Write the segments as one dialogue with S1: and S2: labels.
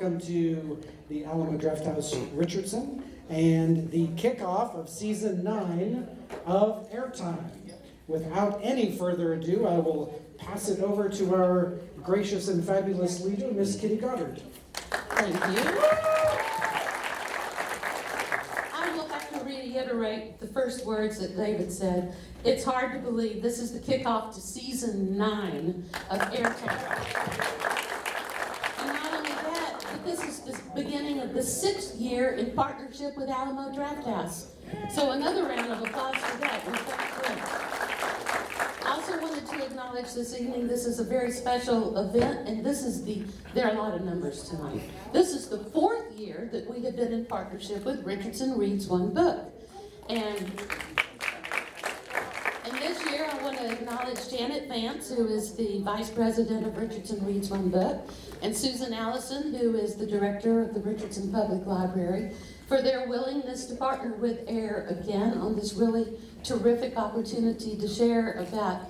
S1: welcome to the Alamo Drafthouse Richardson and the kickoff of season nine of Airtime. Without any further ado, I will pass it over to our gracious and fabulous leader, Miss Kitty Goddard.
S2: Thank you. I will have to reiterate the first words that David said. It's hard to believe this is the kickoff to season nine of Airtime. And not only that, but this is the beginning of the sixth year in partnership with Alamo Drafthouse. So another round of applause for that. I also wanted to acknowledge this evening, this is a very special event, and this is the, there are a lot of numbers tonight. This is the fourth year that we have been in partnership with Richardson Reads One Book. And this year, I want to acknowledge Janet Vance, who is the Vice President of Richardson Reads One Book, and Susan Allison, who is the Director of the Richardson Public Library, for their willingness to partner with AIR again on this really terrific opportunity to share about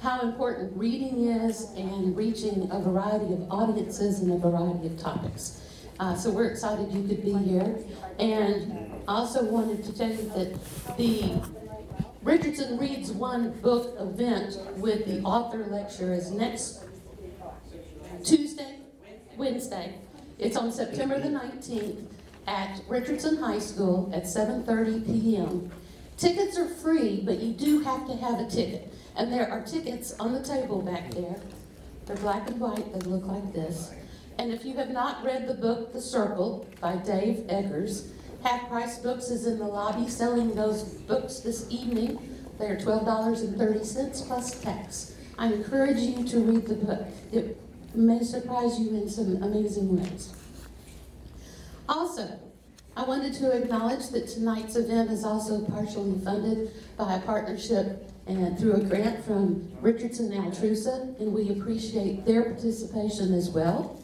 S2: how important reading is and reaching a variety of audiences and a variety of topics. Uh, so we're excited you could be here. And I also wanted to tell you that the Richardson Reads One Book event with the author lecture is next Tuesday, Wednesday. It's on September the 19th at Richardson High School at 7:30 p.m. Tickets are free, but you do have to have a ticket. And there are tickets on the table back there. They're black and white, they look like this. And if you have not read the book The Circle by Dave Eggers, Half Price Books is in the lobby selling those books this evening. They are $12.30 plus tax. I encourage you to read the book. It may surprise you in some amazing ways. Also, I wanted to acknowledge that tonight's event is also partially funded by a partnership and through a grant from Richardson Altrusa, and we appreciate their participation as well.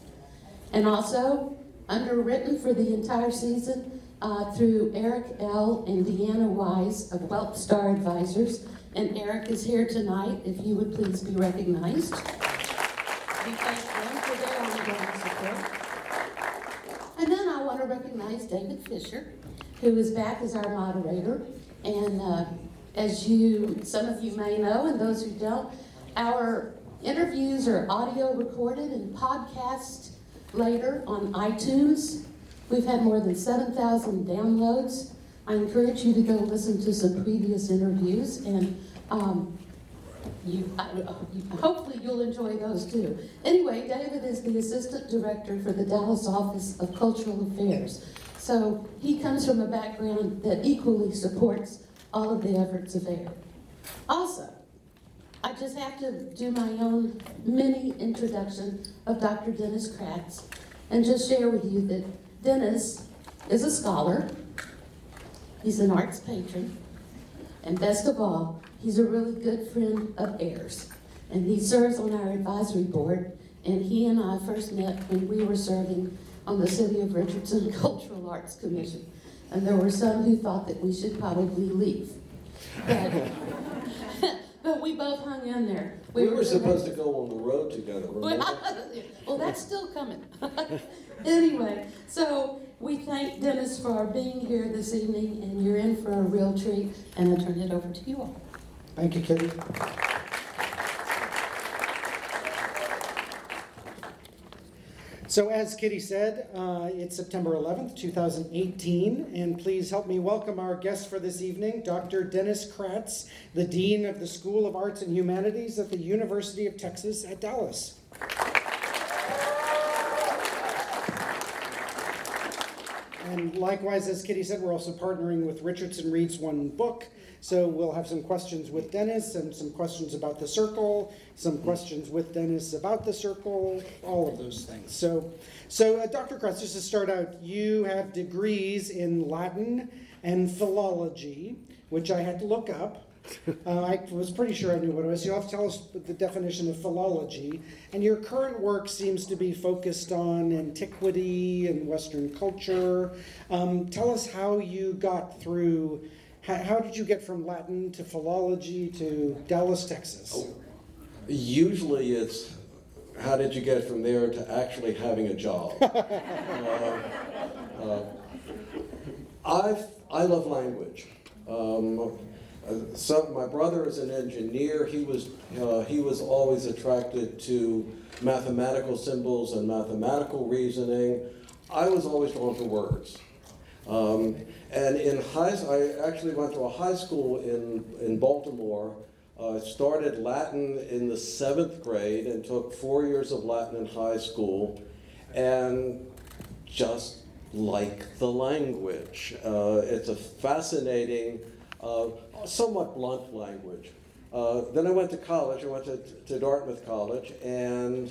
S2: And also, underwritten for the entire season uh, through Eric L. and Deanna Wise of Wealth Star Advisors. And Eric is here tonight, if you would please be recognized. We thank them for their ongoing support. And then I want to recognize David Fisher, who is back as our moderator. And uh, as you, some of you may know, and those who don't, our interviews are audio recorded and podcast later on iTunes. We've had more than 7,000 downloads. I encourage you to go listen to some previous interviews, and um, you, I, hopefully you'll enjoy those too. Anyway, David is the assistant director for the Dallas Office of Cultural Affairs. So he comes from a background that equally supports all of the efforts of AIR. Also, I just have to do my own mini introduction of Dr. Dennis Kratz and just share with you that Dennis is a scholar, he's an arts patron, and best of all, he's a really good friend of AIR's. And he serves on our advisory board, and he and I first met when we were serving on the City of Richardson Cultural Arts Commission. And there were some who thought that we should probably leave. But, but we both hung in there.
S3: We were supposed to go on the road together?
S2: Well, that's still coming. Anyway, so we thank Dennis for being here this evening, and you're in for a real treat, and I turn it over to you all.
S1: Thank you, Kitty. So, as Kitty said, uh, it's September 11th, 2018, and please help me welcome our guest for this evening, Dr. Dennis Kratz, the Dean of the School of Arts and Humanities at the University of Texas at Dallas. And likewise, as Kitty said, we're also partnering with Richardson Reads One Book. So we'll have some questions with Dennis and some questions about the circle, some questions with Dennis about the circle, all of those things. So, so uh, Dr. Kratz, just to start out, you have degrees in Latin and philology, which I had to look up. Uh, I was pretty sure I knew what it was. You'll have to tell us the definition of philology. And your current work seems to be focused on antiquity and Western culture. Um, tell us how you got through. How, how, did you get from Latin to philology to Dallas, Texas?
S3: Usually it's how did you get from there to actually having a job? uh, uh, i I love language. Um, so my brother is an engineer. He was uh, he was always attracted to mathematical symbols and mathematical reasoning. I was always drawn to words. Um, and in high, I actually went to a high school in in Baltimore. I uh, started Latin in the seventh grade and took four years of Latin in high school, and just like the language. Uh, it's a fascinating uh, somewhat blunt language. Uh, then I went to college. I went to, to Dartmouth College, and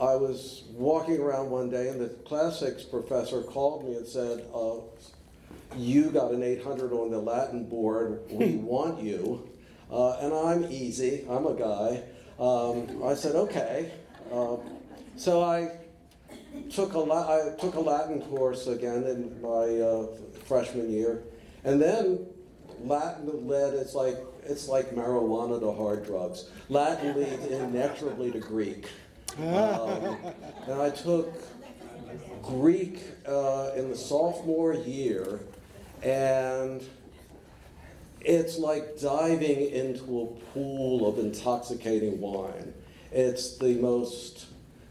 S3: I was walking around one day, and the classics professor called me and said, uh, "You got an 800 on the Latin board. We want you." Uh, and I'm easy. I'm a guy. Um, I said, "Okay." Uh, so I took a La- I took a Latin course again in my uh, freshman year, and then Latin led, it's like, it's like marijuana to hard drugs. Latin leads inexorably to Greek. Um, and I took Greek uh, in the sophomore year, and it's like diving into a pool of intoxicating wine. It's the most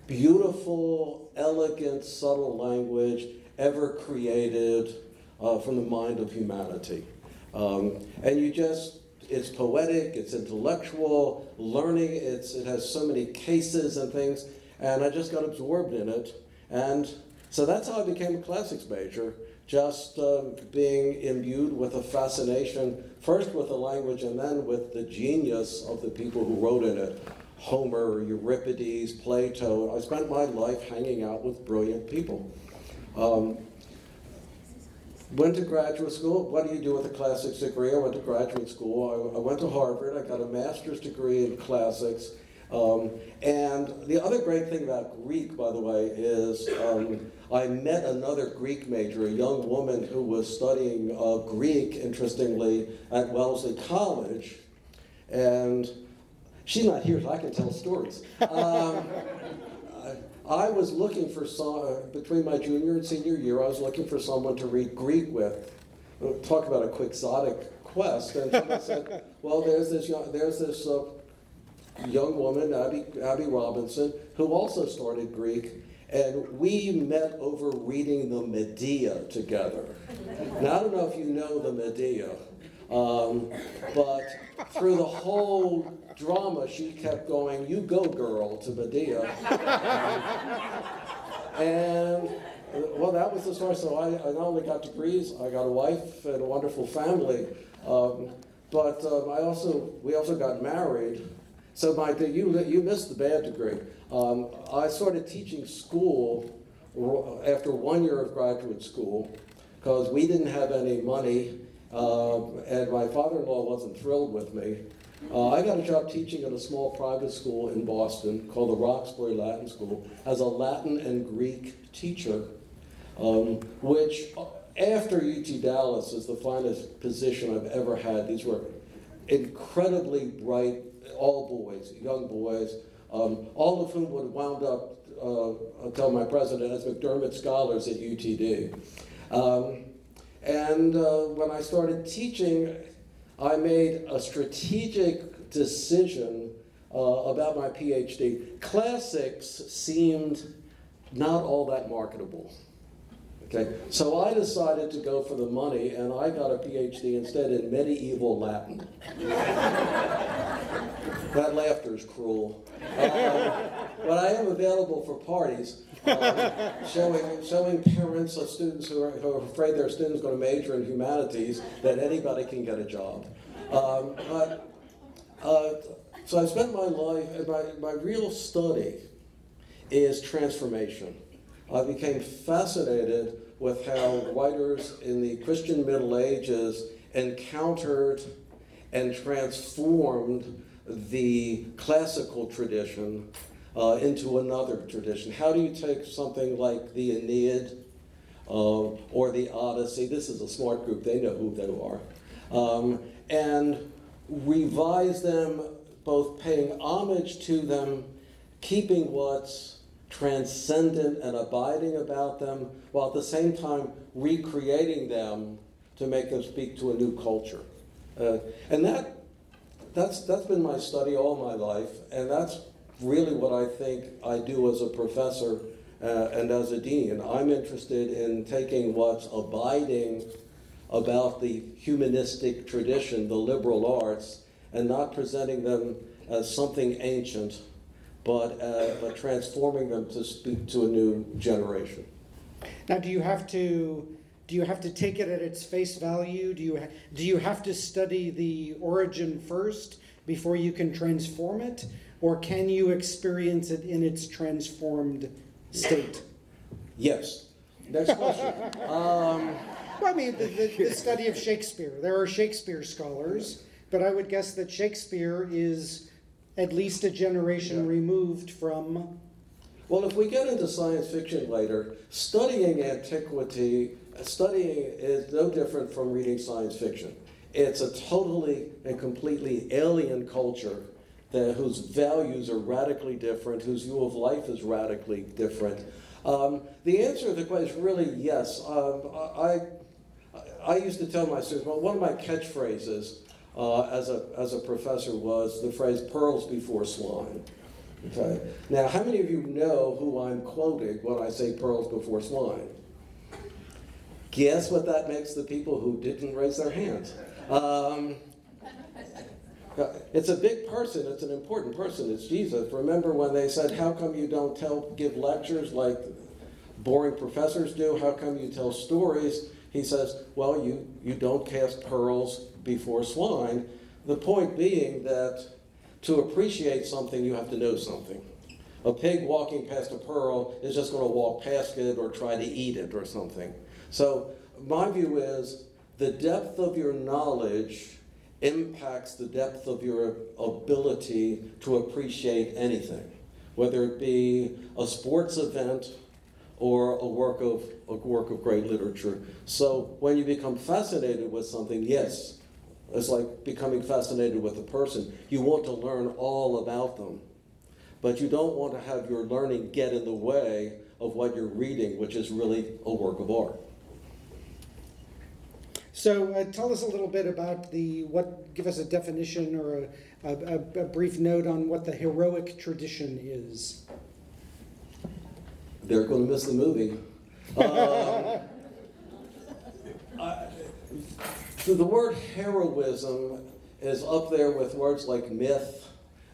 S3: beautiful, elegant, subtle language ever created uh, from the mind of humanity. Um, and you just, it's poetic, it's intellectual, learning, it's, it has so many cases and things, and I just got absorbed in it. And so that's how I became a classics major, just uh, being imbued with a fascination, first with the language and then with the genius of the people who wrote in it. Homer, Euripides, Plato. I spent my life hanging out with brilliant people. Um, went to graduate school. What do you do with a classics degree? I went to graduate school. I, I went to Harvard. I got a master's degree in classics. Um, and the other great thing about Greek, by the way, is um, I met another Greek major, a young woman who was studying uh, Greek, interestingly, at Wellesley College. And she's not here, so I can tell stories. Um, I was looking for some, between my junior and senior year, I was looking for someone to read Greek with. Talk about a quixotic quest. And someone said, well, there's this young, there's this uh, young woman, Abby, Abby Robinson, who also started Greek. And we met over reading the Medea together. Now, I don't know if you know the Medea, um, but through the whole drama, she kept going, You go, girl, to Medea. and well, that was the story. So I, I, not only got degrees, I got a wife and a wonderful family, um, but um, I also we also got married. So my you you missed the bad degree. Um, I started teaching school after one year of graduate school because we didn't have any money, uh, and my father-in-law wasn't thrilled with me. Uh, I got a job teaching at a small private school in Boston called the Roxbury Latin School as a Latin and Greek teacher, um, which after UT Dallas is the finest position I've ever had. These were incredibly bright, all boys, young boys, um, all of whom would wound up, uh, I'll tell my president, as McDermott Scholars at UTD. Um, and uh, when I started teaching, I made a strategic decision uh, about my PhD. Classics seemed not all that marketable. Okay, so I decided to go for the money, and I got a PhD instead in medieval Latin. that laughter is cruel. Uh, but I am available for parties, uh, showing, showing parents of students who are, who are afraid their student's going to major in humanities that anybody can get a job. Um, but, uh, so I spent my life, my, my real study is transformation. I became fascinated with how writers in the Christian Middle Ages encountered and transformed the classical tradition uh, into another tradition. How do you take something like the Aeneid uh, or the Odyssey? This is a smart group, they know who they are. Um, and revise them, both paying homage to them keeping what's transcendent and abiding about them, while at the same time recreating them to make them speak to a new culture. Uh, and that, that's, that's been my study all my life, and that's really what I think I do as a professor uh, and as a dean. I'm interested in taking what's abiding about the humanistic tradition, the liberal arts, and not presenting them as something ancient, but, uh, but transforming them to speak to a new generation.
S1: Now, do you have to do you have to take it at its face value? Do you ha- do you have to study the origin first before you can transform it, or can you experience it in its transformed state?
S3: Yes. Next question. um,
S1: well, I mean, the, the, the, study of Shakespeare. There are Shakespeare scholars, but I would guess that Shakespeare is at least a generation yeah. removed from.
S3: Well, if we get into science fiction later, studying antiquity, studying is no different from reading science fiction. It's a totally and completely alien culture that, whose values are radically different, whose view of life is radically different. Um, the answer to the question is really yes. Um, I, I used to tell my students, well, one of my catchphrases uh, as, a, as a professor was the phrase pearls before swine. Okay. Now, how many of you know who I'm quoting when I say pearls before swine? Guess what that makes the people who didn't raise their hands? Um, it's a big person, it's an important person, it's Jesus. Remember when they said, How come you don't tell give lectures like boring professors do? How come you tell stories? He says, Well, you, you don't cast pearls before swine. The point being that to appreciate something, you have to know something. A pig walking past a pearl is just going to walk past it or try to eat it or something. So, my view is the depth of your knowledge impacts the depth of your ability to appreciate anything, whether it be a sports event or a work of a work of great literature. So when you become fascinated with something, yes, it's like becoming fascinated with a person. You want to learn all about them, but you don't want to have your learning get in the way of what you're reading, which is really a work of art.
S1: So uh, tell us a little bit about the what. Give us a definition or a, a, a brief note on what the heroic tradition is.
S3: They're going to miss the movie. Um, the word heroism is up there with words like myth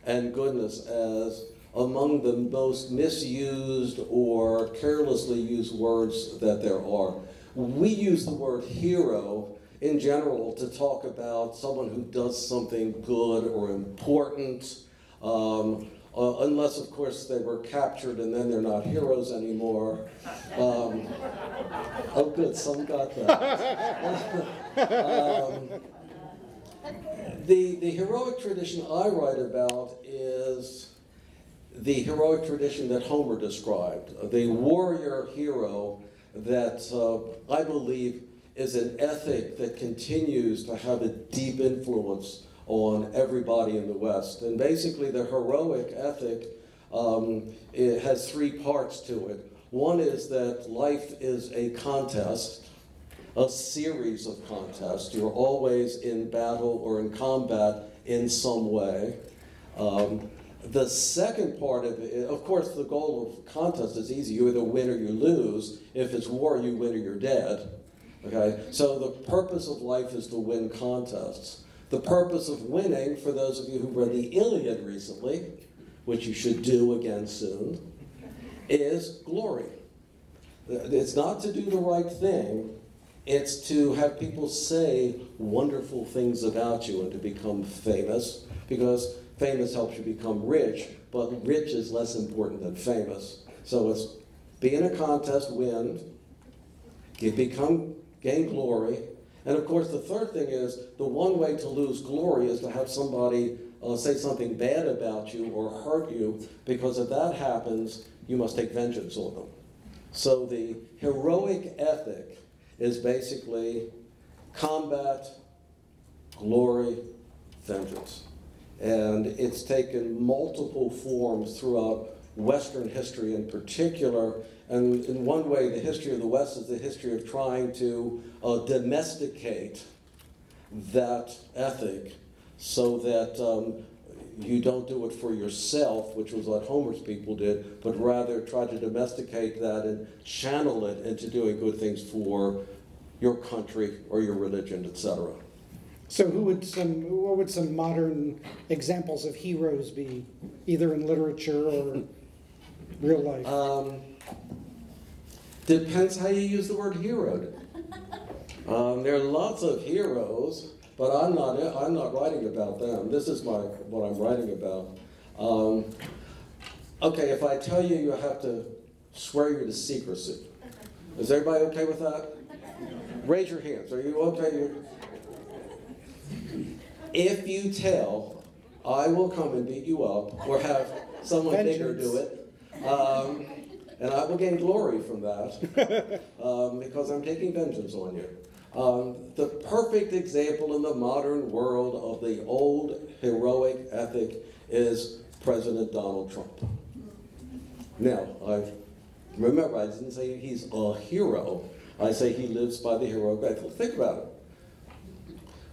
S3: and goodness as among the most misused or carelessly used words that there are. We use the word hero in general to talk about someone who does something good or important, um, uh, unless, of course, they were captured and then they're not heroes anymore. Um, oh, good, some got that. um, the, the heroic tradition I write about is the heroic tradition that Homer described, the warrior hero that uh, I believe is an ethic that continues to have a deep influence on everybody in the West. And basically, the heroic ethic um, it has three parts to it. One is that life is a contest, a series of contests. You're always in battle or in combat in some way. Um, the second part of it, of course, the goal of contest is easy. You either win or you lose. If it's war, you win or you're dead. Okay? So the purpose of life is to win contests. The purpose of winning, for those of you who read the Iliad recently, which you should do again soon, is glory. It's not to do the right thing, it's to have people say wonderful things about you and to become famous, because famous helps you become rich, but rich is less important than famous. So it's be in a contest, win, you become gain glory. And of course, the third thing is the one way to lose glory is to have somebody uh, say something bad about you or hurt you, because if that happens, you must take vengeance on them. So the heroic ethic is basically combat, glory, vengeance. And it's taken multiple forms throughout Western history in particular. And in one way, the history of the West is the history of trying to uh, domesticate that ethic so that um, you don't do it for yourself, which was what Homer's people did, but rather try to domesticate that and channel it into doing good things for your country or your religion, etc.
S1: So, who would some what would some modern examples of heroes be, either in literature or real life?
S3: Um, depends how you use the word hero. Um, there are lots of heroes, but I'm not. I'm not writing about them. This is my what I'm writing about. Um, okay, if I tell you, you have to swear you to secrecy. Is everybody okay with that? Raise your hands. Are you okay? If you tell, I will come and beat you up, or have someone bigger do it. Um, and I will gain glory from that um, because I'm taking vengeance on you. Um, the perfect example in the modern world of the old heroic ethic is President Donald Trump. Now, I remember I didn't say he's a hero. I say he lives by the heroic ethic. Think about it.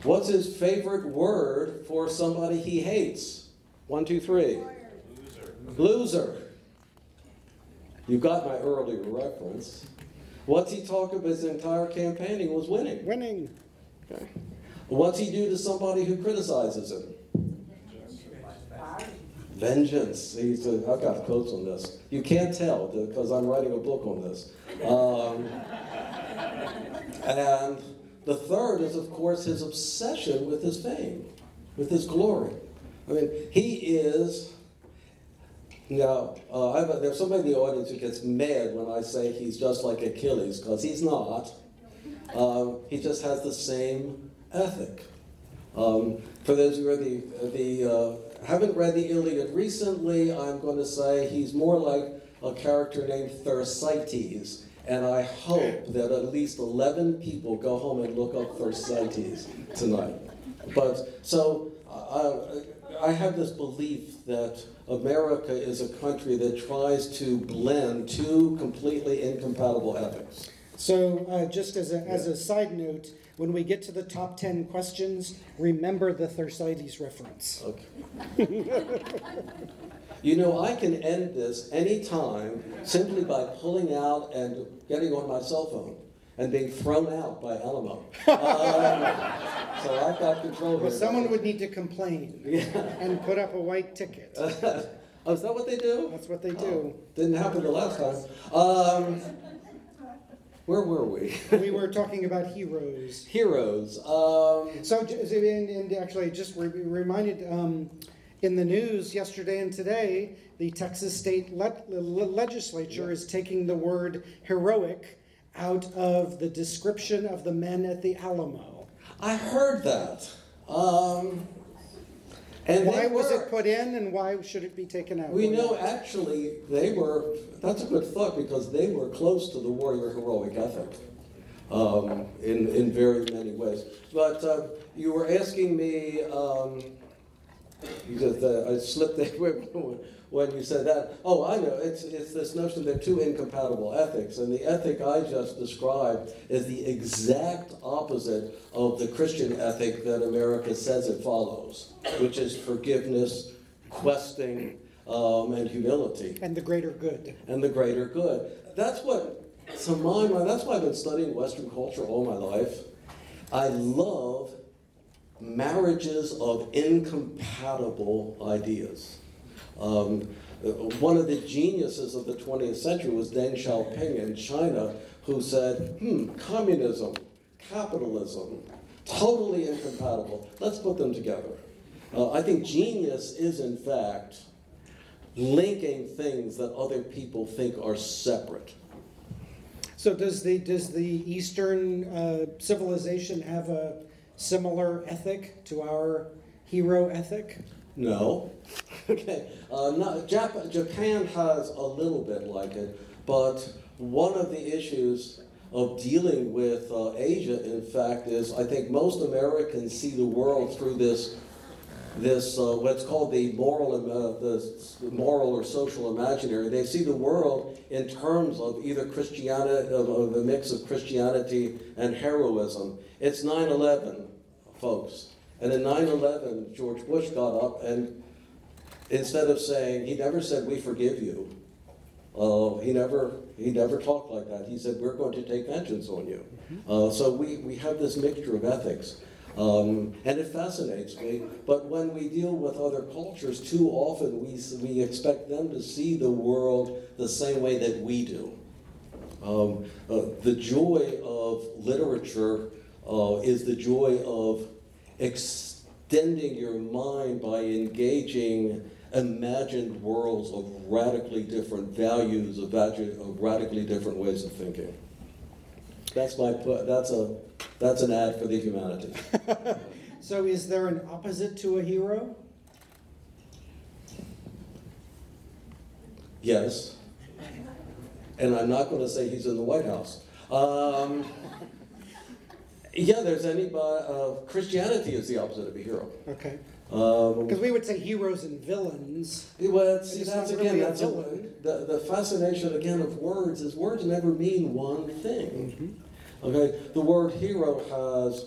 S3: What's his favorite word for somebody he hates? One, two, three. Loser. Loser. You got my earlier reference. What's he talk about his entire campaigning was winning.
S1: Winning.
S3: Okay. What's he do to somebody who criticizes him? Vengeance. He's a, I've got quotes on this. You can't tell because I'm writing a book on this. Um, and the third is, of course, his obsession with his fame, with his glory. I mean, he is. Now, uh, a, there's somebody in the audience who gets mad when I say he's just like Achilles, because he's not. Um, he just has the same ethic. Um, for those who the, the uh, haven't read the Iliad recently, I'm going to say he's more like a character named Thersites and I hope that at least 11 people go home and look up Thersites tonight. But so I, I have this belief that America is a country that tries to blend two completely incompatible ethics.
S1: So, uh, just as a, as a side note, when we get to the top 10 questions, remember the Thersites reference.
S3: Okay. You know, I can end this anytime simply by pulling out and getting on my cell phone and being thrown out by Alamo. Um, so I've got control here.
S1: Well, someone would need to complain
S3: Yeah.
S1: and put up a white ticket.
S3: oh, is that what they do?
S1: That's what they do.
S3: Oh, didn't happen the last time. Um, where were we?
S1: we were talking about heroes.
S3: Heroes. Um,
S1: so, and, and actually, just re- reminded. Um, in the news yesterday and today, the Texas state le- legislature is taking the word heroic out of the description of the men at the Alamo.
S3: I heard that. Um,
S1: and why was it put in and why should it be taken out?
S3: We know actually they were, that's a good thought because they were close to the warrior heroic ethic um, in, in very many ways. But uh, you were asking me. Um, because uh, I slipped there when you said that. Oh, I know. It's, it's this notion that two incompatible ethics. And the ethic I just described is the exact opposite of the Christian ethic that America says it follows, which is forgiveness, questing, um, and humility.
S1: And the greater good.
S3: And the greater good. That's what, to my mind, that's why I've been studying Western culture all my life. I love marriages of incompatible ideas. Um, one of the geniuses of the 20th century was Deng Xiaoping in China, who said, hmm, communism, capitalism, totally incompatible. Let's put them together. Uh, I think genius is, in fact, linking things that other people think are separate.
S1: So does the does the Eastern uh, civilization have a similar ethic to our hero ethic?
S3: No. Okay. Uh, not, Jap- Japan has a little bit like it, but one of the issues of dealing with uh, Asia, in fact, is I think most Americans see the world through this this uh, what's called the moral uh, the moral or social imaginary. They see the world in terms of either Christianity, of, of a mix of Christianity and heroism. It's 9/11, folks, and in 9/11, George Bush got up and instead of saying he never said we forgive you. Uh, he never he never talked like that. He said we're going to take vengeance on you. Uh, so we, we have this mixture of ethics. Um, and it fascinates me. But when we deal with other cultures, too often we, we expect them to see the world the same way that we do. Um, uh, the joy of literature uh, is the joy of extending your mind by engaging imagined worlds of radically different values, of, of radically different ways of thinking. That's my that's a that's an ad for the humanities.
S1: so is there an opposite to a hero?
S3: Yes. And I'm not going to say he's in the White House. Um, yeah, there's anybody. Uh, Christianity is the opposite of a hero.
S1: Okay.
S3: Because
S1: um, we would say heroes and villains.
S3: Well, see, that's again, really that's a, the, the fascination again of words is words never mean one thing. Mm-hmm. Okay, the word hero has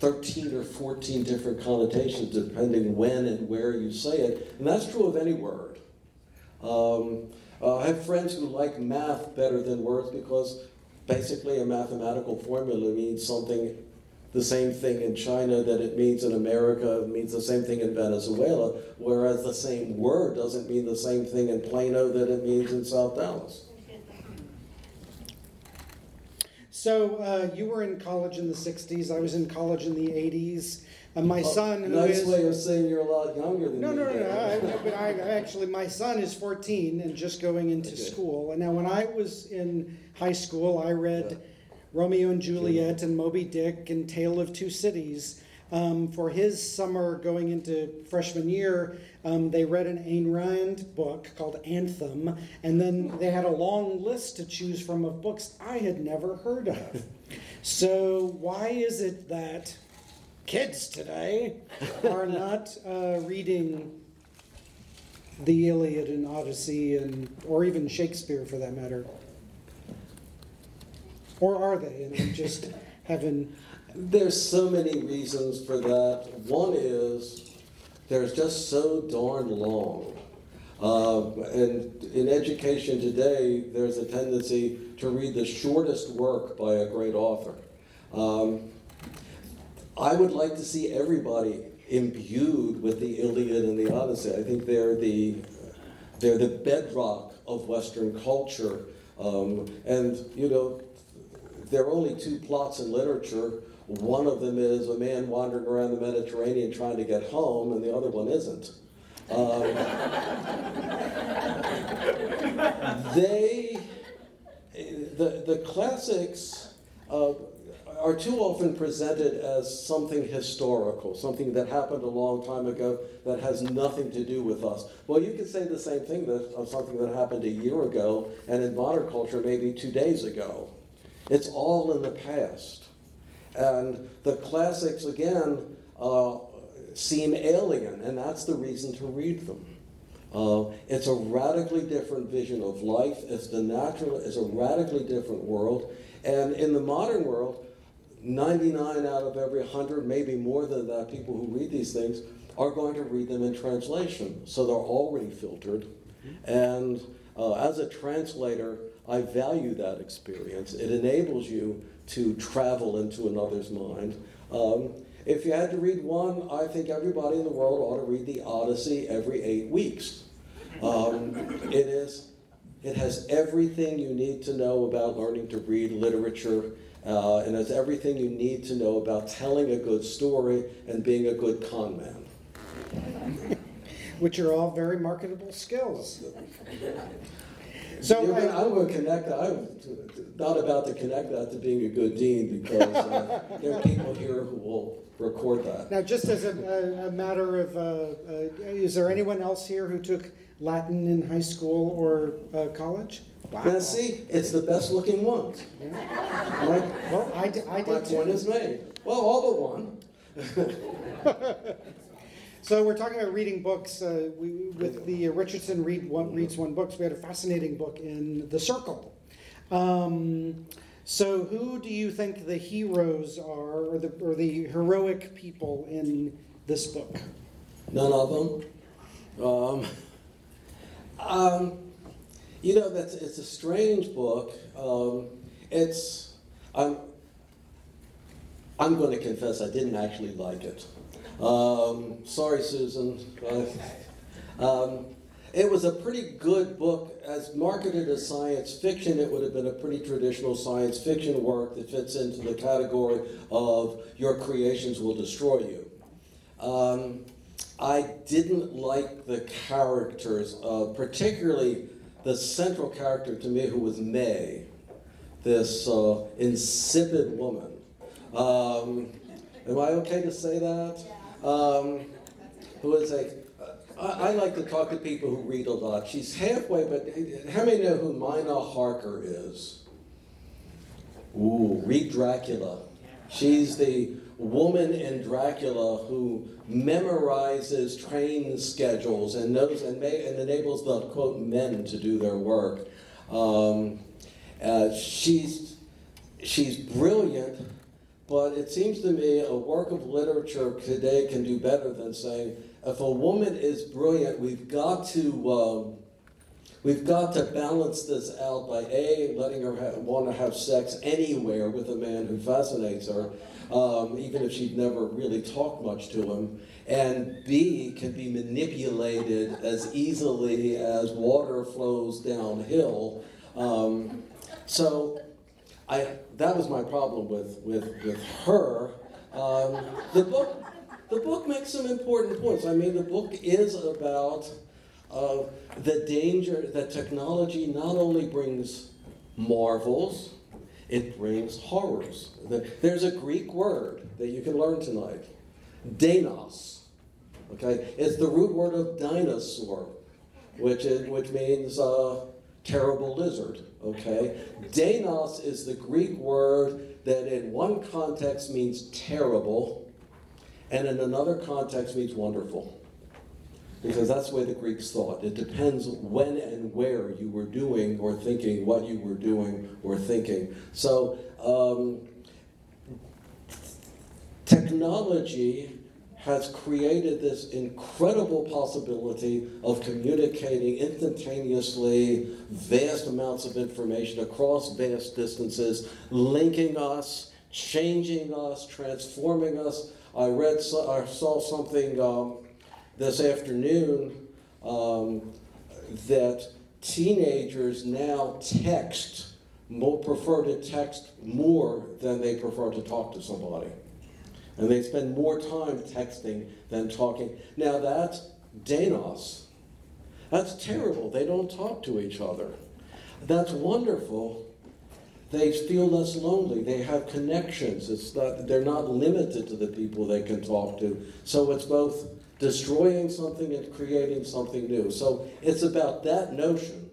S3: 13 or 14 different connotations depending when and where you say it, and that's true of any word. Um, uh, I have friends who like math better than words because basically a mathematical formula means something the same thing in China that it means in America, it means the same thing in Venezuela, whereas the same word doesn't mean the same thing in Plano that it means in South Dallas.
S1: So uh, you were in college in the 60s, I was in college in the 80s. And my son, who
S3: nice
S1: is,
S3: way of saying you're a lot younger than
S1: no,
S3: me.
S1: No, no, no, no. but I, actually, my son is 14 and just going into okay. school. And now, when I was in high school, I read. Yeah Romeo and Juliet and Moby Dick and Tale of Two Cities. Um, for his summer going into freshman year, um, they read an Ayn Rand book called Anthem, and then they had a long list to choose from of books I had never heard of. so, why is it that kids today are not uh, reading the Iliad and Odyssey, and or even Shakespeare for that matter? Or are they? And just having.
S3: There's so many reasons for that. One is there's just so darn long. Uh, and in education today, there's a tendency to read the shortest work by a great author. Um, I would like to see everybody imbued with the Iliad and the Odyssey. I think they're the they're the bedrock of Western culture. Um, and you know, there are only two plots in literature. One of them is a man wandering around the Mediterranean trying to get home, and the other one isn't. Um, they, the, the classics uh, are too often presented as something historical, something that happened a long time ago that has nothing to do with us. Well, you could say the same thing that, of something that happened a year ago, and in modern culture, maybe two days ago. It's all in the past. And the classics, again, uh, seem alien, and that's the reason to read them. Uh, it's a radically different vision of life. It's the natural. It's a radically different world. And in the modern world, 99 out of every 100, maybe more than that, people who read these things are going to read them in translation. So they're already filtered. And uh, as a translator, I value that experience. It enables you to travel into another's mind. Um, if you had to read one, I think everybody in the world ought to read the Odyssey every eight weeks. Um, it is, it has everything you need to know about learning to read literature, uh, and has everything you need to know about telling a good story and being a good con man.
S1: Which are all very marketable skills.
S3: So I, am going to connect. I'm not about to connect that to being a good dean because uh, there are people here who will record that.
S1: Now, just as a, a matter of, uh, uh, is there anyone else here who took Latin in high school or uh, college?
S3: Wow. Now, see, it's the best looking ones.
S1: Yeah. Right? Well, I, d- I did
S3: My point is made. Well, all but one.
S1: So we're talking about reading books. Uh, we, with the Richardson read one, reads one books, we had a fascinating book in The Circle. Um, so who do you think the heroes are, or the, or the heroic people in this book?
S3: None of them. Um, um, you know, that's it's a strange book. Um, it's I'm I'm going to confess I didn't actually like it. Um, sorry, Susan. Um, it was a pretty good book. As marketed as science fiction, it would have been a pretty traditional science fiction work that fits into the category of your creations will destroy you. Um, I didn't like the characters, uh, particularly the central character to me, who was Mae, this uh, insipid woman. Um, am I okay to say that? Um, who is a I, I like to talk to people who read a lot. She's halfway, but how many know who Mina Harker is? Ooh, read Dracula. She's the woman in Dracula who memorizes train schedules and knows and, may, and enables the quote men to do their work. Um, uh, she's she's brilliant, but it seems to me a work of literature today can do better than saying if a woman is brilliant, we've got to um, we've got to balance this out by a letting her ha- want to have sex anywhere with a man who fascinates her, um, even if she'd never really talked much to him, and b can be manipulated as easily as water flows downhill. Um, so, I that was my problem with with with her. Um, the book the book makes some important points. I mean, the book is about uh, the danger that technology not only brings marvels, it brings horrors. There's a Greek word that you can learn tonight, Deinos. Okay, it's the root word of dinosaur, which is, which means uh, terrible lizard. Okay, Deinos is the Greek word that in one context means terrible and in another context means wonderful. Because that's the way the Greeks thought. It depends when and where you were doing or thinking what you were doing or thinking. So, um, technology has created this incredible possibility of communicating instantaneously vast amounts of information across vast distances, linking us, changing us, transforming us I read, I saw something um, this afternoon um, that teenagers now text, prefer to text more than they prefer to talk to somebody. And they spend more time texting than talking. Now that's Deinos. That's terrible. They don't talk to each other. That's wonderful they feel less lonely. They have connections. It's not, they're not limited to the people they can talk to. So it's both destroying something and creating something new. So it's about that notion.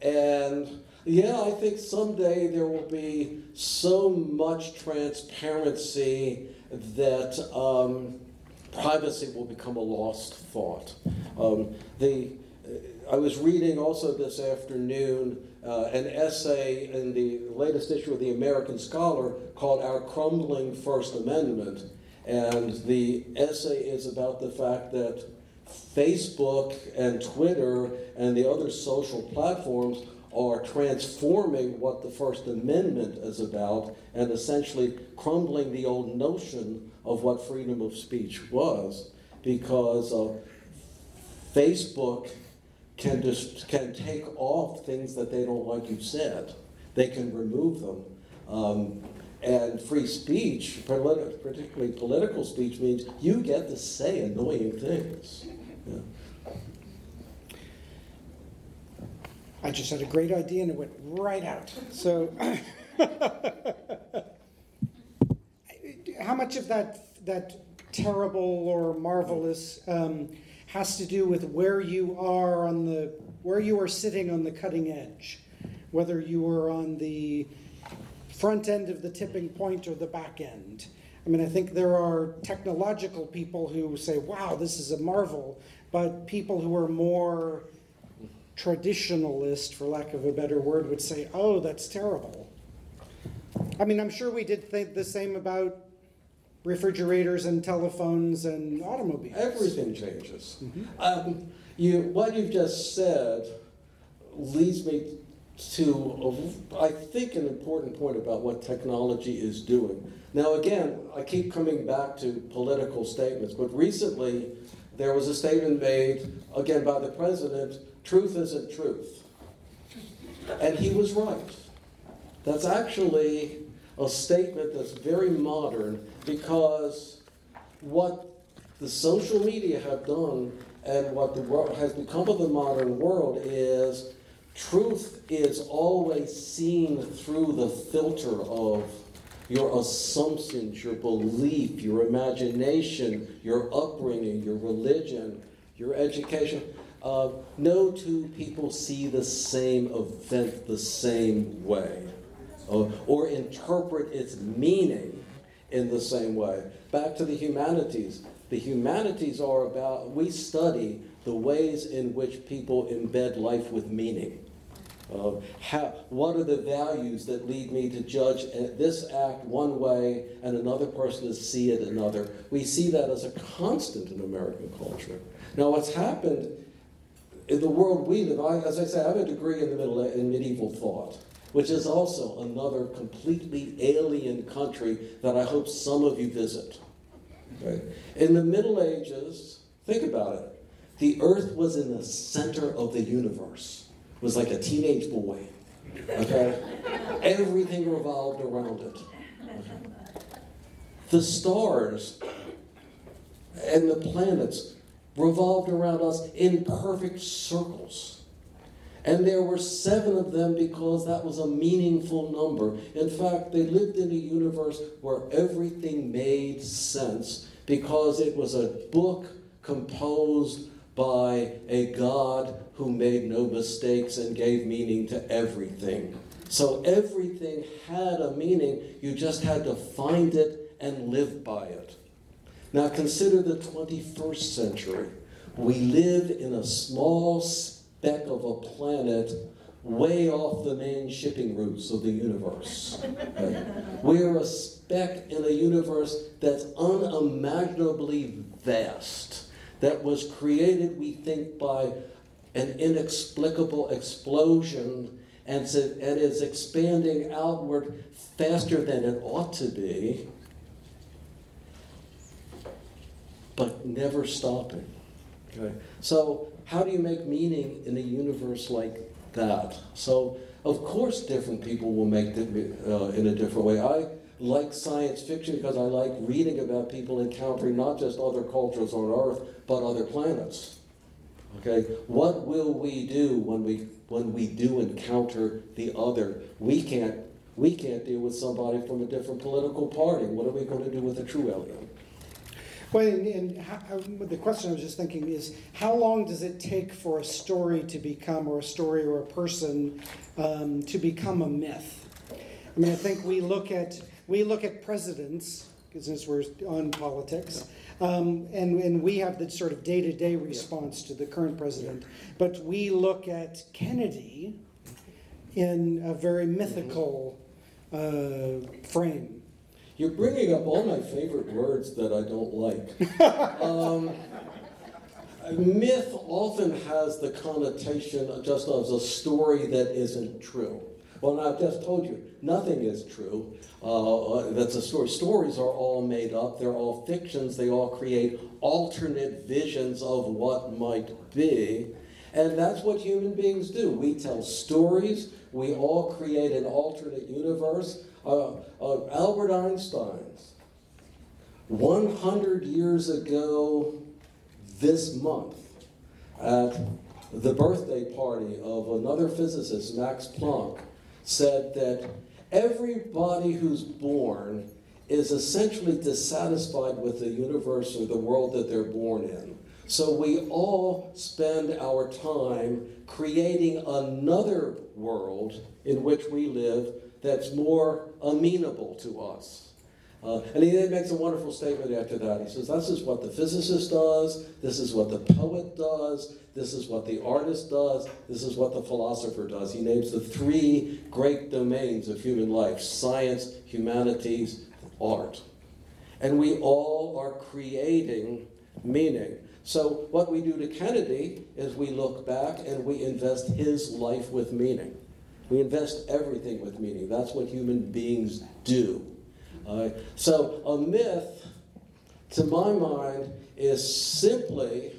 S3: And yeah, I think someday there will be so much transparency that um, privacy will become a lost thought. Um, the, I was reading also this afternoon uh, an essay in the latest issue of the American Scholar called Our Crumbling First Amendment. And the essay is about the fact that Facebook and Twitter and the other social platforms are transforming what the First Amendment is about and essentially crumbling the old notion of what freedom of speech was because uh, Facebook can just can take off things that they don't like you said. They can remove them. Um, and free speech, particularly political speech, means you get to say annoying things. Yeah.
S1: I just had a great idea and it went right out. So, how much of that that terrible or marvelous um, has to do with where you are on the where you are sitting on the cutting edge, whether you are on the front end of the tipping point or the back end. I mean, I think there are technological people who say, wow, this is a marvel, but people who are more traditionalist, for lack of a better word, would say, oh, that's terrible. I mean, I'm sure we did think the same about refrigerators and telephones and automobiles.
S3: Everything changes. Um, you, what you've just said leads me to, a, I think, an important point about what technology is doing. Now, again, I keep coming back to political statements, but recently there was a statement made, again, by the president truth isn't truth. And he was right. That's actually a statement that's very modern because what the social media have done and what the world has become of the modern world is truth is always seen through the filter of your assumptions, your belief, your imagination, your upbringing, your religion, your education. Uh, no two people see the same event the same way uh, or interpret its meaning in the same way. Back to the humanities. The humanities are about, we study the ways in which people embed life with meaning. Uh, how, what are the values that lead me to judge this act one way and another person to see it another? We see that as a constant in American culture. Now, what's happened in the world we live, I, as I say, I have a degree in the middle in medieval thought, which is also another completely alien country that I hope some of you visit. Okay? In the Middle Ages, think about it. The Earth was in the center of the universe. It was like a teenage boy. Okay? Everything revolved around it. The stars and the planets revolved around us in perfect circles. And there were seven of them because that was a meaningful number. In fact, they lived in a universe where everything made sense because it was a book composed by a God who made no mistakes and gave meaning to everything. So everything had a meaning, you just had to find it and live by it. Now consider the 21st century. We live in a small speck of a planet way off the main shipping routes of the universe. Right? We're a speck in a universe that's unimaginably vast, that was created, we think, by an inexplicable explosion and is expanding outward faster than it ought to be. But never stopping. Okay? So, how do you make meaning in a universe like that? So, of course, different people will make it uh, in a different way. I like science fiction because I like reading about people encountering not just other cultures on Earth, but other planets. Okay, what will we do when we when we do encounter the other? We can't we can't deal with somebody from a different political party. What are we going to do with a true alien?
S1: Well, and, and how, the question I was just thinking is, how long does it take for a story to become, or a story or a person um, to become a myth? I mean, I think we look at we look at presidents, since we're on politics, um, and and we have the sort of day to day response to the current president, but we look at Kennedy in a very mythical uh, frame.
S3: You're bringing up all my favorite words that I don't like. um, myth often has the connotation just as a story that isn't true. Well, I've just told you, nothing is true. Uh, uh, that's a story. Stories are all made up. They're all fictions. They all create alternate visions of what might be. And that's what human beings do. We tell stories. We all create an alternate universe uh, Albert Einstein's 100 years ago this month at the birthday party of another physicist, Max Planck, said that everybody who's born is essentially dissatisfied with the universe or the world that they're born in. So we all spend our time creating another world in which we live that's more amenable to us. Uh, and he then makes a wonderful statement after that. He says, This is what the physicist does, this is what the poet does, this is what the artist does, this is what the philosopher does. He names the three great domains of human life science, humanities, art. And we all are creating meaning. So, what we do to Kennedy is we look back and we invest his life with meaning. We invest everything with meaning. That's what human beings do. Uh, so a myth, to my mind, is simply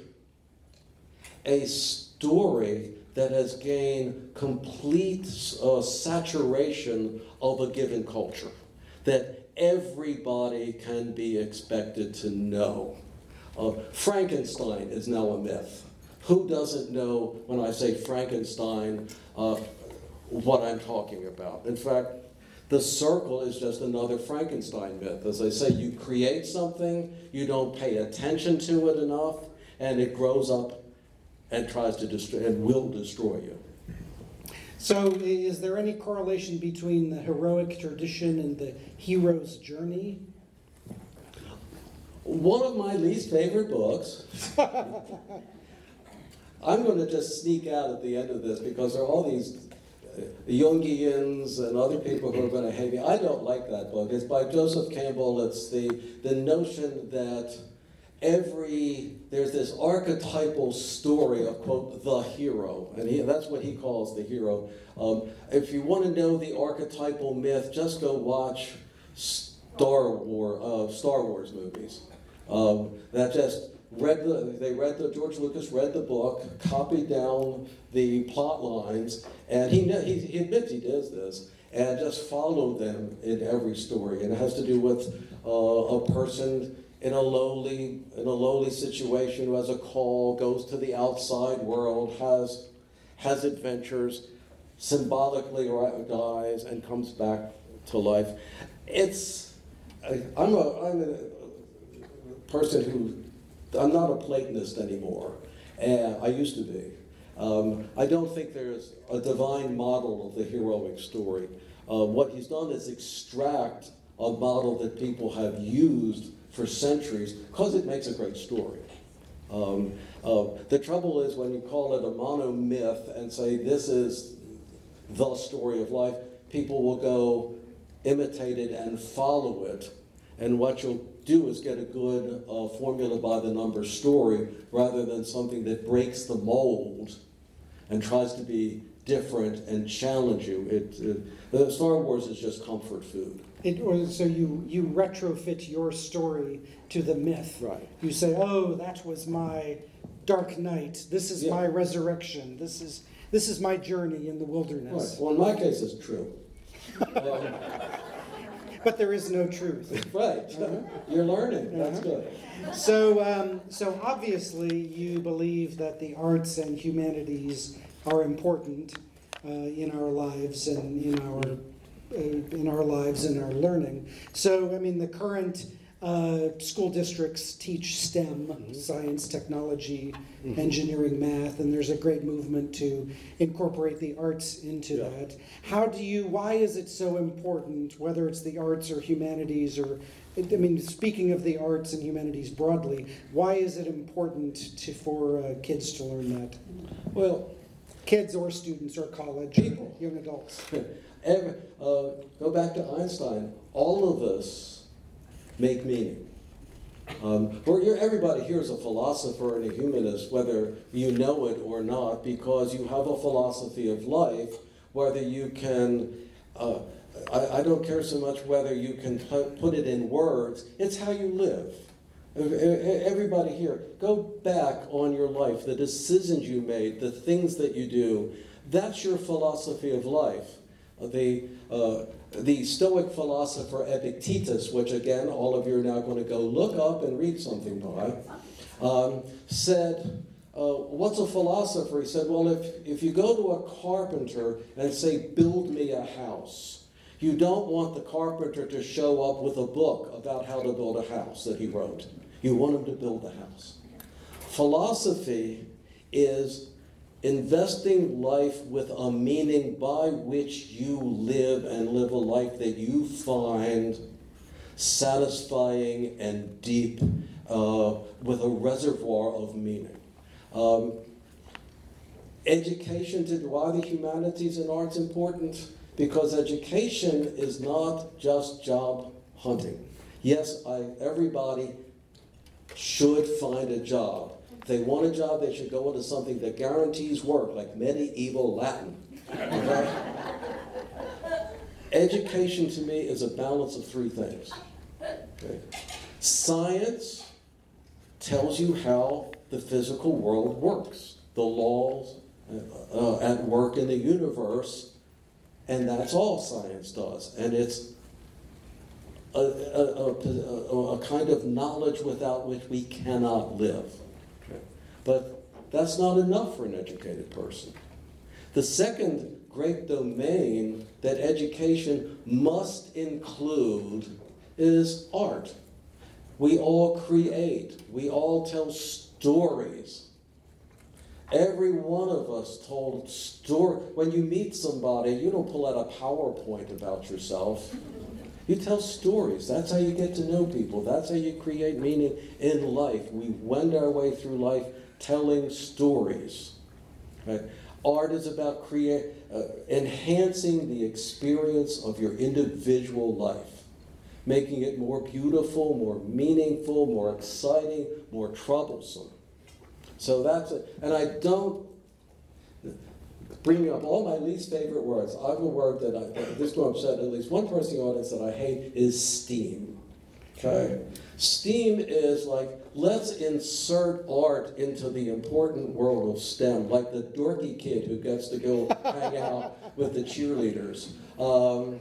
S3: a story that has gained complete uh, saturation of a given culture, that everybody can be expected to know. Uh, Frankenstein is now a myth. Who doesn't know when I say Frankenstein uh, what I'm talking about? In fact, the circle is just another Frankenstein myth. As I say, you create something, you don't pay attention to it enough, and it grows up and tries to destroy and will destroy you.
S1: So, is there any correlation between the heroic tradition and the hero's journey?
S3: One of my least favorite books. I'm going to just sneak out at the end of this because there are all these Jungians and other people who are going to hate me. I don't like that book. It's by Joseph Campbell. It's the, the notion that every, there's this archetypal story of, quote, the hero. And he, that's what he calls the hero. Um, if you want to know the archetypal myth, just go watch Star, War, uh, Star Wars movies. Um, that just read the, they read the, George Lucas read the book, copied down the plot lines, and he, he, he admits he does this, and just followed them in every story. And it has to do with uh, a person in a lowly in a lowly situation who has a call, goes to the outside world, has has adventures, symbolically dies, and comes back to life. It's I'm a I'm a person who I'm not a Platonist anymore. and I used to be. Um, I don't think there's a divine model of the heroic story. Uh, what he's done is extract a model that people have used for centuries because it makes a great story. Um, uh, the trouble is when you call it a monomyth and say this is the story of life, people will go imitate it and follow it. And what you'll do is get a good uh, formula by the number story rather than something that breaks the mold and tries to be different and challenge you. It, it Star Wars is just comfort food.
S1: It, or so you you retrofit your story to the myth.
S3: Right.
S1: You say, "Oh, that was my dark night. This is yeah. my resurrection. This is this is my journey in the wilderness."
S3: Right. Well, in my case, it's true. um,
S1: but there is no truth.
S3: right. Uh-huh. You're learning. That's uh-huh. good.
S1: So, um, so obviously, you believe that the arts and humanities are important uh, in our lives and in our uh, in our lives and our learning. So, I mean, the current uh, school districts teach STEM, mm-hmm. science, technology, mm-hmm. engineering, math, and there's a great movement to incorporate the arts into yeah. that. How do you, why is it so important, whether it's the arts or humanities or I mean, speaking of the arts and humanities broadly, why is it important to, for uh, kids to learn that?
S3: Well,
S1: kids or students or college people, young adults.
S3: Every, uh, go back to Einstein. All of us make meaning. Um, everybody here is a philosopher and a humanist, whether you know it or not, because you have a philosophy of life, whether you can. Uh, I, I, don't care so much whether you can put it in words, it's how you live. Everybody here, go back on your life, the decisions you made, the things that you do. That's your philosophy of life. The, uh, the Stoic philosopher Epictetus, which again, all of you are now going to go look up and read something by, um, said, uh, What's a philosopher? He said, Well, if, if you go to a carpenter and say, Build me a house, you don't want the carpenter to show up with a book about how to build a house that he wrote. You want him to build the house. Philosophy is investing life with a meaning by which you live and live a life that you find satisfying and deep, uh, with a reservoir of meaning. Um, education to why the humanities and arts important? Because education is not just job hunting. Yes, I, everybody should find a job. If they want a job, they should go into something that guarantees work, like medieval Latin. Okay? Education to me is a balance of three things. Okay? Science tells you how the physical world works, the laws uh, uh, at work in the universe, and that's all science does. And it's a, a, a, a, kind of knowledge without which we cannot live. But that's not enough for an educated person. The second great domain that education must include is art. We all create, we all tell stories. Every one of us told story. When you meet somebody, you don't pull out a PowerPoint about yourself. You tell stories. That's how you get to know people. That's how you create meaning in life. We wend our way through life telling stories. Right? Art is about create, uh, enhancing the experience of your individual life, making it more beautiful, more meaningful, more exciting, more troublesome. So that's it. And I don't bringing up all my least favorite words. I have a word that I, this I've said at least one person in the audience that I hate is steam. Okay? STEAM is like, let's insert art into the important world of STEM, like the dorky kid who gets to go hang out with the cheerleaders. Um,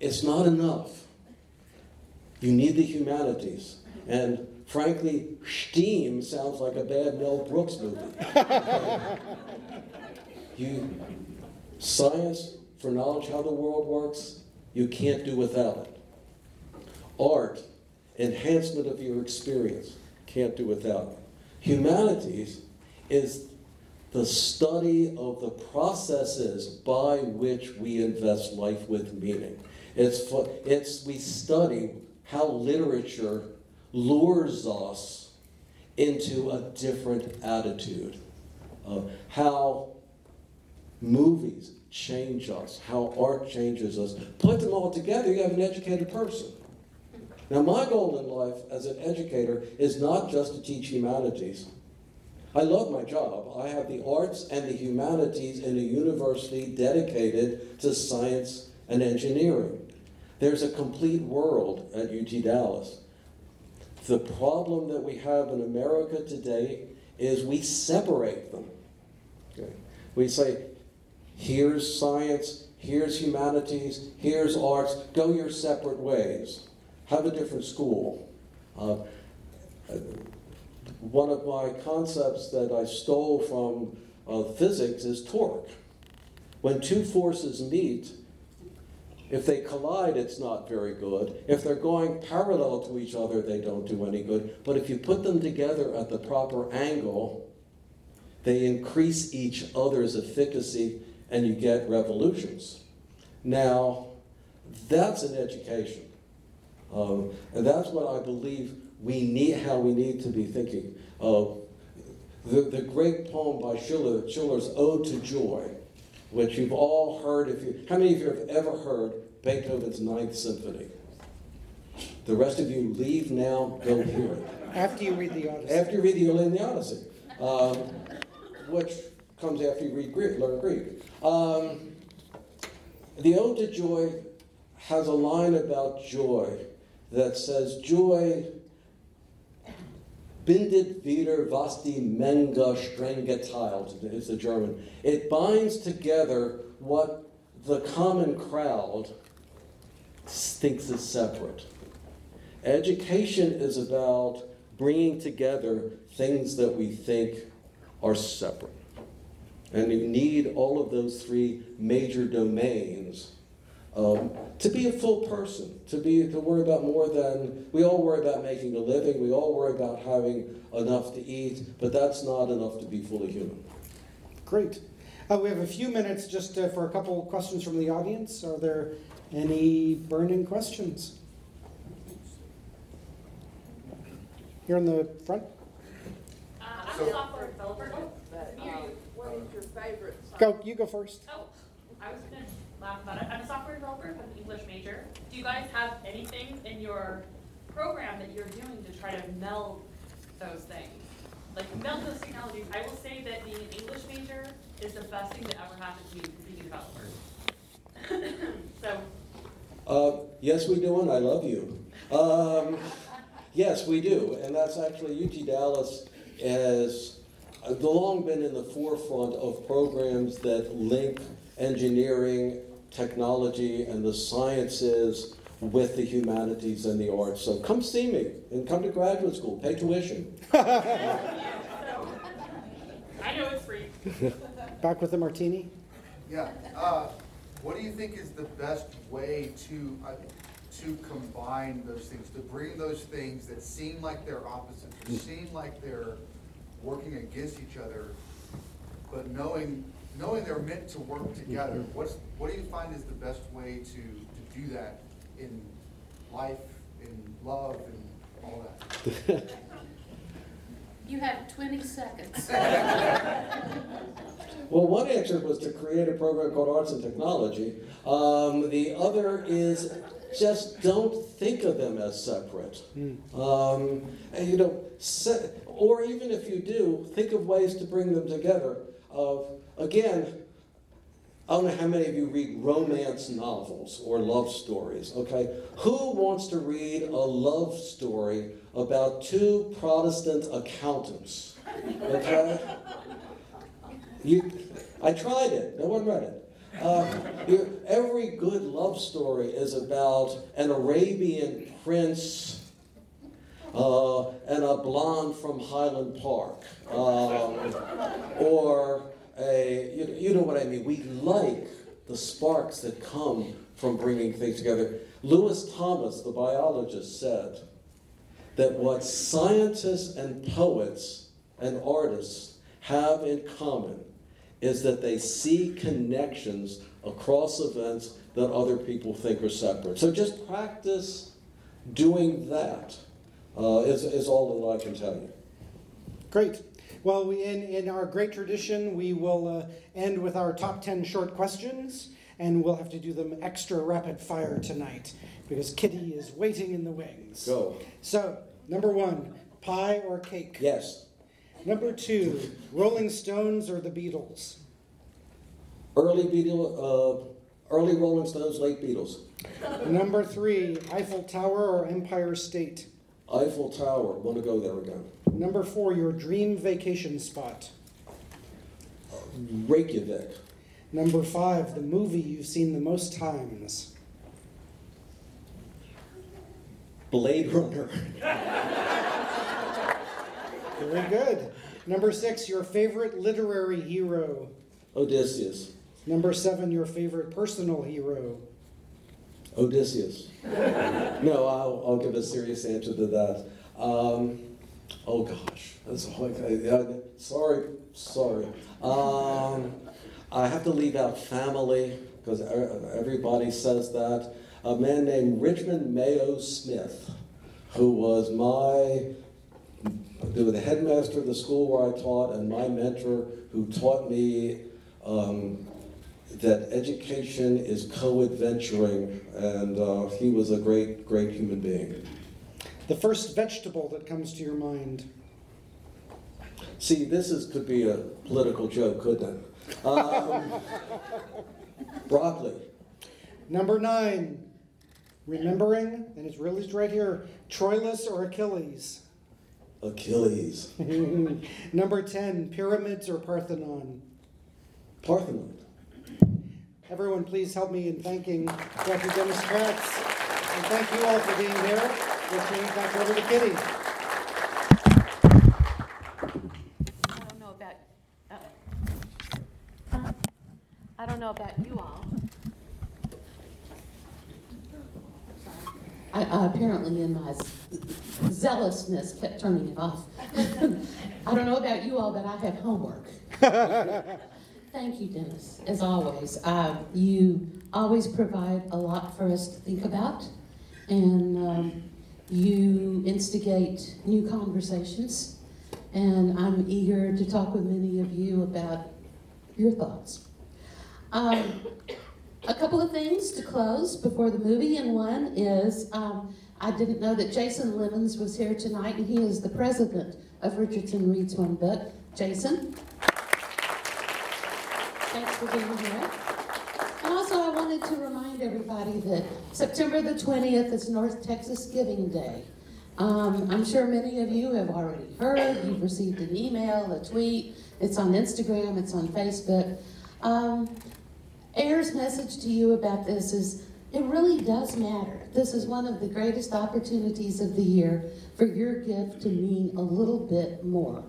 S3: it's not enough. You need the humanities. And frankly, STEAM sounds like a bad Mel Brooks movie. you, science for knowledge how the world works, you can't do without it. Art enhancement of your experience. Can't do without it. Humanities is the study of the processes by which we invest life with meaning. It's, it's we study how literature lures us into a different attitude, of how movies change us, how art changes us. Put them all together, you have an educated person. Now, my goal in life as an educator is not just to teach humanities. I love my job. I have the arts and the humanities in a university dedicated to science and engineering. There's a complete world at UT Dallas. The problem that we have in America today is we separate them. Okay? We say, here's science, here's humanities, here's arts, go your separate ways have a different school. Uh, one of my concepts that I stole from uh, physics is torque. When two forces meet, if they collide, it's not very good. If they're going parallel to each other, they don't do any good. But if you put them together at the proper angle, they increase each other's efficacy and you get revolutions. Now, that's an education. Um, and that's what I believe we need, how we need to be thinking. of the, the great poem by Schiller, Schiller's Ode to Joy, which you've all heard. If you, how many of you have ever heard Beethoven's Ninth Symphony? The rest of you leave now, go hear it.
S1: After you read the Odyssey.
S3: After you read the Iliad and the Odyssey, um, which comes after you read Greek, learn Greek. Um, the Ode to Joy has a line about joy that says, Joy bindet wieder was die Menge streng geteilt, is the German. It binds together what the common crowd thinks is separate. Education is about bringing together things that we think are separate. And you need all of those three major domains um, to be a full person, to be to worry about more than we all worry about making a living, we all worry about having enough to eat, but that's not enough to be fully human.
S1: Great. Uh, we have a few minutes just uh, for a couple questions from the audience. Are there any burning questions? Here in the front.
S4: Uh, I'm a software developer. You-
S5: What is your favorite?
S1: Go, you go first.
S4: Oh, I was gonna laugh about it. I'm a software developer, I'm an English major. Do you guys have anything in your program that you're doing to try to meld those things? Like meld those technologies. I will say that being an English major is the best thing that ever happened to me being a developer. So,
S3: Uh, yes, we do, and I love you. Um, yes, we do, and that's actually UT Dallas has uh, long been in the forefront of programs that link engineering, technology, and the sciences with the humanities and the arts. So come see me and come to graduate school, pay tuition.
S4: I know it's free.
S1: Back with the martini.
S6: Yeah, uh, what do you think is the best way to, uh, to combine those things, to bring those things that seem like they're opposites, or seem like they're working against each other, but knowing, knowing they're meant to work together? What's, what do you find is the best way to, to do that in life, in love, and all that?
S2: You have twenty seconds.
S3: Well, one answer was to create a program called Arts and Technology. Um, the other is just don't think of them as separate. Um, and, you know, se- or even if you do, think of ways to bring them together. Of again, I don't know how many of you read romance novels or love stories, okay? Who wants to read a love story about two Protestant accountants? Okay? You, I tried it. No one read it. Uh, every good love story is about an Arabian prince uh, and a blonde from Highland Park, um, or you, you know what I mean. We like the sparks that come from bringing things together. Lewis Thomas, the biologist, said that what scientists and poets and artists have in common is that they see connections across events that other people think are separate. So just practice doing that uh, is, is all that I can tell you.
S1: Great. Well, we, in, in our great tradition, we will uh, end with our top 10 short questions, and we'll have to do them extra rapid fire tonight because Kitty is waiting in the wings.
S3: Go.
S1: So, number one, pie or cake?
S3: Yes.
S1: Number two, Rolling Stones or the Beatles?
S3: Early Beatles, uh, early Rolling Stones, late Beatles.
S1: Number three, Eiffel Tower or Empire State?
S3: Eiffel Tower. Want to go there again?
S1: Number four, your dream vacation spot?
S3: Reykjavik.
S1: Number five, the movie you've seen the most times?
S3: Blade Runner.
S1: Very good. Number six, your favorite literary hero?
S3: Odysseus.
S1: Number seven, your favorite personal hero?
S3: Odysseus. no, I'll, I'll give a serious answer to that. Um, oh gosh, that's a whole, uh, sorry, sorry. Um, I have to leave out family because everybody says that. A man named Richmond Mayo Smith, who was my who was the headmaster of the school where I taught and my mentor, who taught me um, that education is co-adventuring, and uh, he was a great, great human being.
S1: The first vegetable that comes to your mind?
S3: See, this is could be a political joke, couldn't it? Um, broccoli.
S1: Number nine, remembering, and it's really right here, Troilus or Achilles?
S3: Achilles.
S1: Number 10, pyramids or Parthenon?
S3: Parthenon.
S1: Everyone, please help me in thanking Dr. Dennis Kratz. And thank you all for being here. We'll turn it back over to Kitty.
S7: I don't know about, uh, I don't know about you all.
S2: I uh, apparently, in my zealousness, kept turning it off. I don't know about you all, but I have homework. Thank you, Dennis, as always. Uh, you always provide a lot for us to think about, and um, You instigate new conversations, and I'm eager to talk with many of you about your thoughts. Um, a couple of things to close before the movie, and one is um, I didn't know that Jason Lemons was here tonight, and he is the president of Richardson Reads One Book. Jason? For being here. And also, I wanted to remind everybody that September the 20th is North Texas Giving Day. Um, I'm sure many of you have already heard, you've received an email, a tweet, it's on Instagram, it's on Facebook. Um, Air's message to you about this is it really does matter. This is one of the greatest opportunities of the year for your gift to mean a little bit more.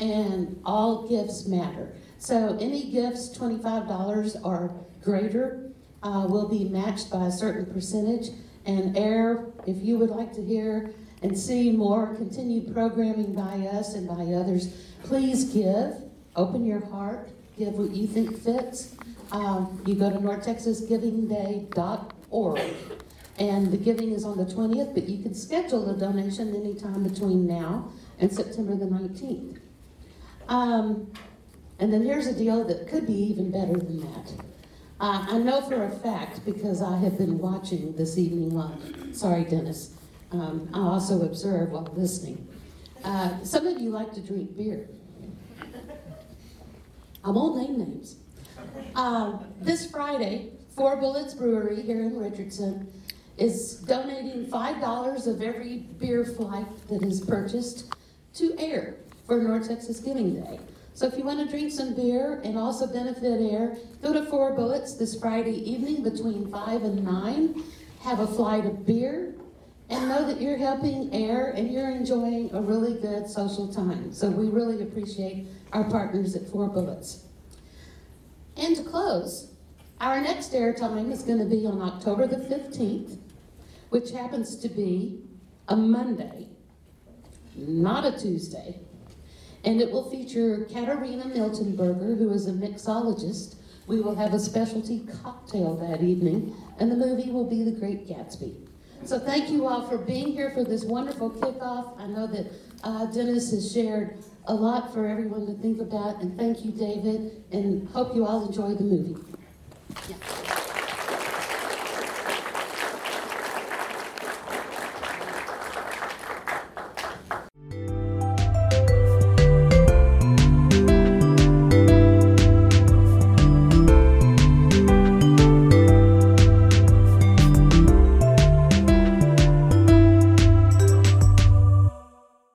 S2: And all gifts matter. So any gifts, $25 or greater, uh, will be matched by a certain percentage. And Air, if you would like to hear and see more continued programming by us and by others, please give. Open your heart. Give what you think fits. Um, you go to northtexasgivingday.org. And the giving is on the 20th, but you can schedule a donation anytime between now and September the 19th. Um, and then here's a deal that could be even better than that. Uh, I know for a fact because I have been watching this evening while, sorry, Dennis. Um, I also observe while listening. Uh, some of you like to drink beer. I won't name names. Um, this Friday, Four Bullets Brewery here in Richardson is donating $5 of every beer flight that is purchased to AIR for North Texas Giving Day. So if you want to drink some beer and also benefit AIR, go to Four Bullets this Friday evening between 5 and 9. Have a flight of beer and know that you're helping AIR and you're enjoying a really good social time. So we really appreciate our partners at Four Bullets. And to close, our next air time is going to be on October the 15th, which happens to be a Monday, not a Tuesday. And it will feature Katarina Miltenberger, who is a mixologist. We will have a specialty cocktail that evening, and the movie will be The Great Gatsby. So thank you all for being here for this wonderful kickoff. I know that uh, Dennis has shared a lot for everyone to think about, and thank you, David, and hope you all enjoy the movie. Yeah.